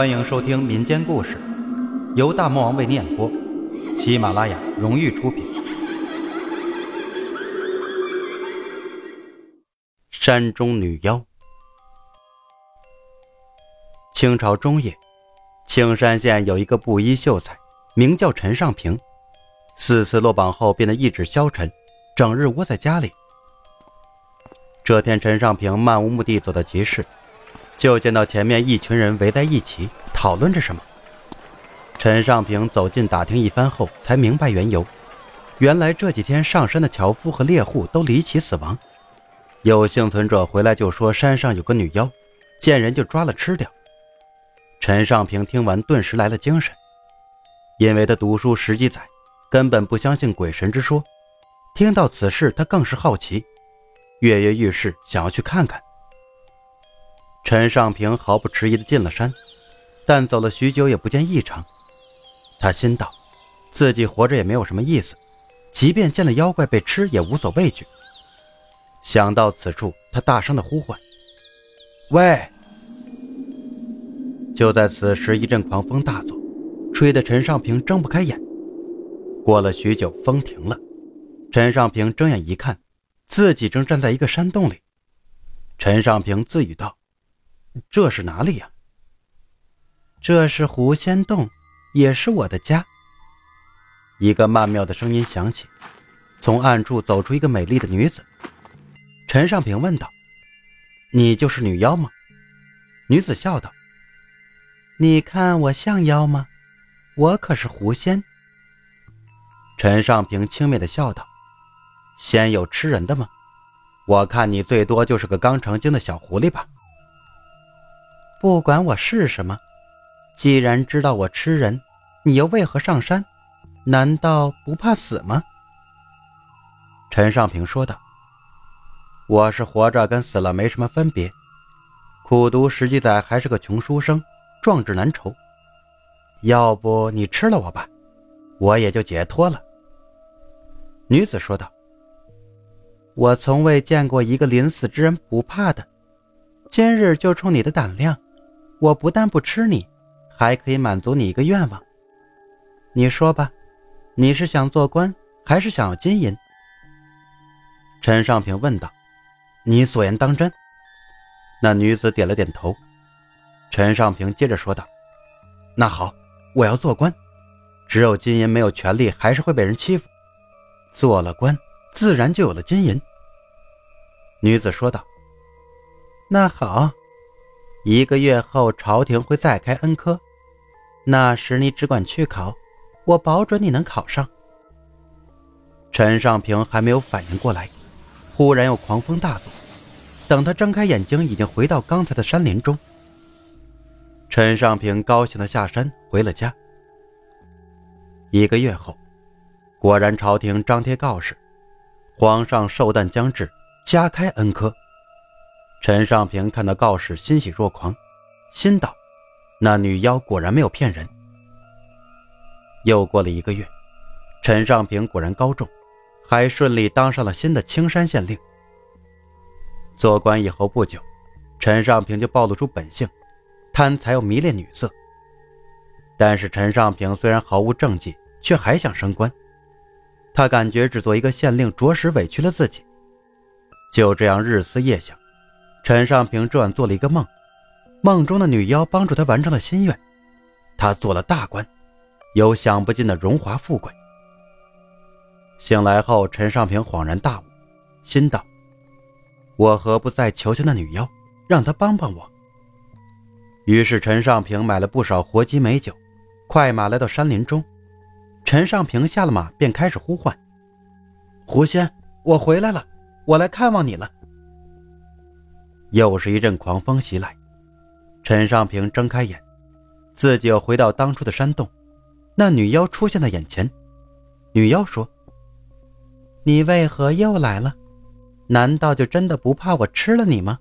欢迎收听民间故事，由大魔王为你演播，喜马拉雅荣誉出品。山中女妖。清朝中叶，青山县有一个布衣秀才，名叫陈尚平。四次落榜后，变得意志消沉，整日窝在家里。这天，陈尚平漫无目的走到集市。就见到前面一群人围在一起讨论着什么。陈尚平走近打听一番后，才明白缘由。原来这几天上山的樵夫和猎户都离奇死亡，有幸存者回来就说山上有个女妖，见人就抓了吃掉。陈尚平听完顿时来了精神，因为他读书十几载，根本不相信鬼神之说。听到此事，他更是好奇，跃跃欲试，想要去看看。陈尚平毫不迟疑地进了山，但走了许久也不见异常。他心道，自己活着也没有什么意思，即便见了妖怪被吃也无所畏惧。想到此处，他大声地呼唤：“喂！”就在此时，一阵狂风大作，吹得陈尚平睁不开眼。过了许久，风停了，陈尚平睁眼一看，自己正站在一个山洞里。陈尚平自语道。这是哪里呀？这是狐仙洞，也是我的家。一个曼妙的声音响起，从暗处走出一个美丽的女子。陈尚平问道：“你就是女妖吗？”女子笑道：“你看我像妖吗？我可是狐仙。”陈尚平轻蔑的笑道：“仙有吃人的吗？我看你最多就是个刚成精的小狐狸吧。”不管我是什么，既然知道我吃人，你又为何上山？难道不怕死吗？陈尚平说道：“我是活着，跟死了没什么分别。苦读十几载，还是个穷书生，壮志难酬。要不你吃了我吧，我也就解脱了。”女子说道：“我从未见过一个临死之人不怕的，今日就冲你的胆量。”我不但不吃你，还可以满足你一个愿望。你说吧，你是想做官，还是想要金银？陈尚平问道。你所言当真？那女子点了点头。陈尚平接着说道：“那好，我要做官。只有金银没有权利，还是会被人欺负。做了官，自然就有了金银。”女子说道：“那好。”一个月后，朝廷会再开恩科，那时你只管去考，我保准你能考上。陈尚平还没有反应过来，忽然又狂风大作，等他睁开眼睛，已经回到刚才的山林中。陈尚平高兴的下山回了家。一个月后，果然朝廷张贴告示，皇上寿诞将至，加开恩科。陈尚平看到告示，欣喜若狂，心道：“那女妖果然没有骗人。”又过了一个月，陈尚平果然高中，还顺利当上了新的青山县令。做官以后不久，陈尚平就暴露出本性，贪财又迷恋女色。但是陈尚平虽然毫无政绩，却还想升官。他感觉只做一个县令着实委屈了自己，就这样日思夜想。陈尚平这晚做了一个梦，梦中的女妖帮助他完成了心愿，他做了大官，有享不尽的荣华富贵。醒来后，陈尚平恍然大悟，心道：“我何不再求求那女妖，让她帮帮我？”于是陈尚平买了不少活鸡美酒，快马来到山林中。陈尚平下了马，便开始呼唤：“狐仙，我回来了，我来看望你了。”又是一阵狂风袭来，陈尚平睁开眼，自己又回到当初的山洞。那女妖出现在眼前。女妖说：“你为何又来了？难道就真的不怕我吃了你吗？”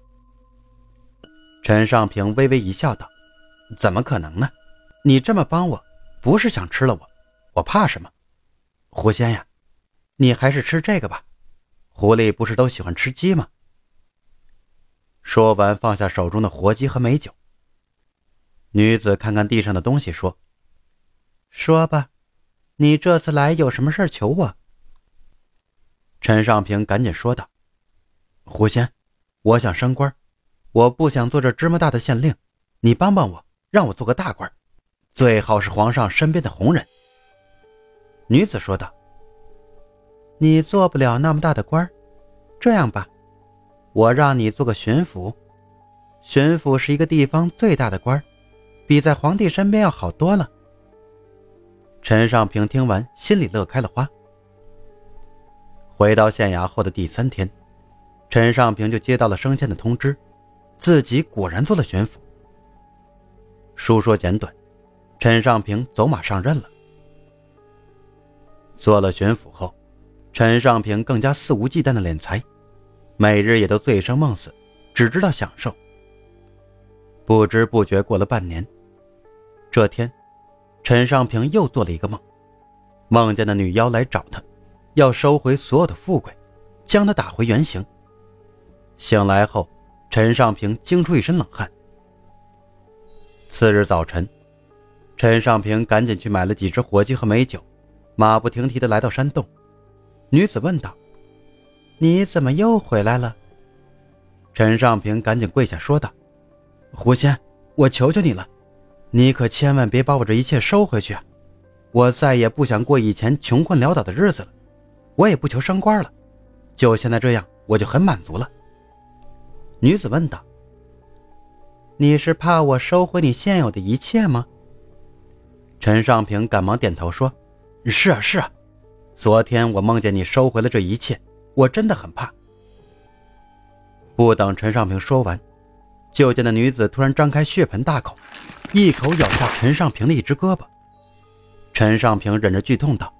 陈尚平微微一笑，道：“怎么可能呢？你这么帮我，不是想吃了我，我怕什么？狐仙呀，你还是吃这个吧。狐狸不是都喜欢吃鸡吗？”说完，放下手中的活鸡和美酒。女子看看地上的东西，说：“说吧，你这次来有什么事求我？”陈尚平赶紧说道：“狐仙，我想升官，我不想做这芝麻大的县令，你帮帮我，让我做个大官，最好是皇上身边的红人。”女子说道：“你做不了那么大的官这样吧，我让你做个巡抚。巡抚是一个地方最大的官比在皇帝身边要好多了。”陈尚平听完，心里乐开了花。回到县衙后的第三天，陈尚平就接到了升迁的通知，自己果然做了巡抚。书说简短，陈尚平走马上任了。做了巡抚后，陈尚平更加肆无忌惮的敛财，每日也都醉生梦死，只知道享受。不知不觉过了半年，这天，陈尚平又做了一个梦，梦见那女妖来找他。要收回所有的富贵，将他打回原形。醒来后，陈尚平惊出一身冷汗。次日早晨，陈尚平赶紧去买了几只火鸡和美酒，马不停蹄地来到山洞。女子问道：“你怎么又回来了？”陈尚平赶紧跪下说道：“狐仙，我求求你了，你可千万别把我这一切收回去啊！我再也不想过以前穷困潦倒的日子了。”我也不求升官了，就现在这样，我就很满足了。女子问道：“你是怕我收回你现有的一切吗？”陈尚平赶忙点头说：“是啊，是啊。昨天我梦见你收回了这一切，我真的很怕。”不等陈尚平说完，就见那女子突然张开血盆大口，一口咬下陈尚平的一只胳膊。陈尚平忍着剧痛道：“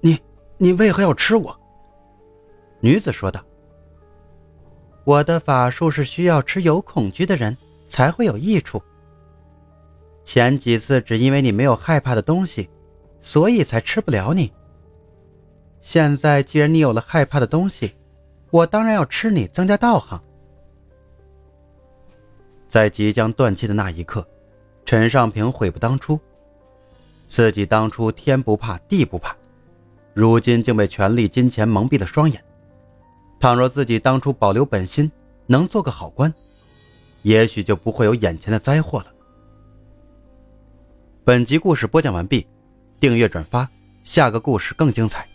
你。”你为何要吃我？女子说道：“我的法术是需要吃有恐惧的人才会有益处。前几次只因为你没有害怕的东西，所以才吃不了你。现在既然你有了害怕的东西，我当然要吃你，增加道行。”在即将断气的那一刻，陈尚平悔不当初，自己当初天不怕地不怕。如今竟被权力、金钱蒙蔽了双眼。倘若自己当初保留本心，能做个好官，也许就不会有眼前的灾祸了。本集故事播讲完毕，订阅转发，下个故事更精彩。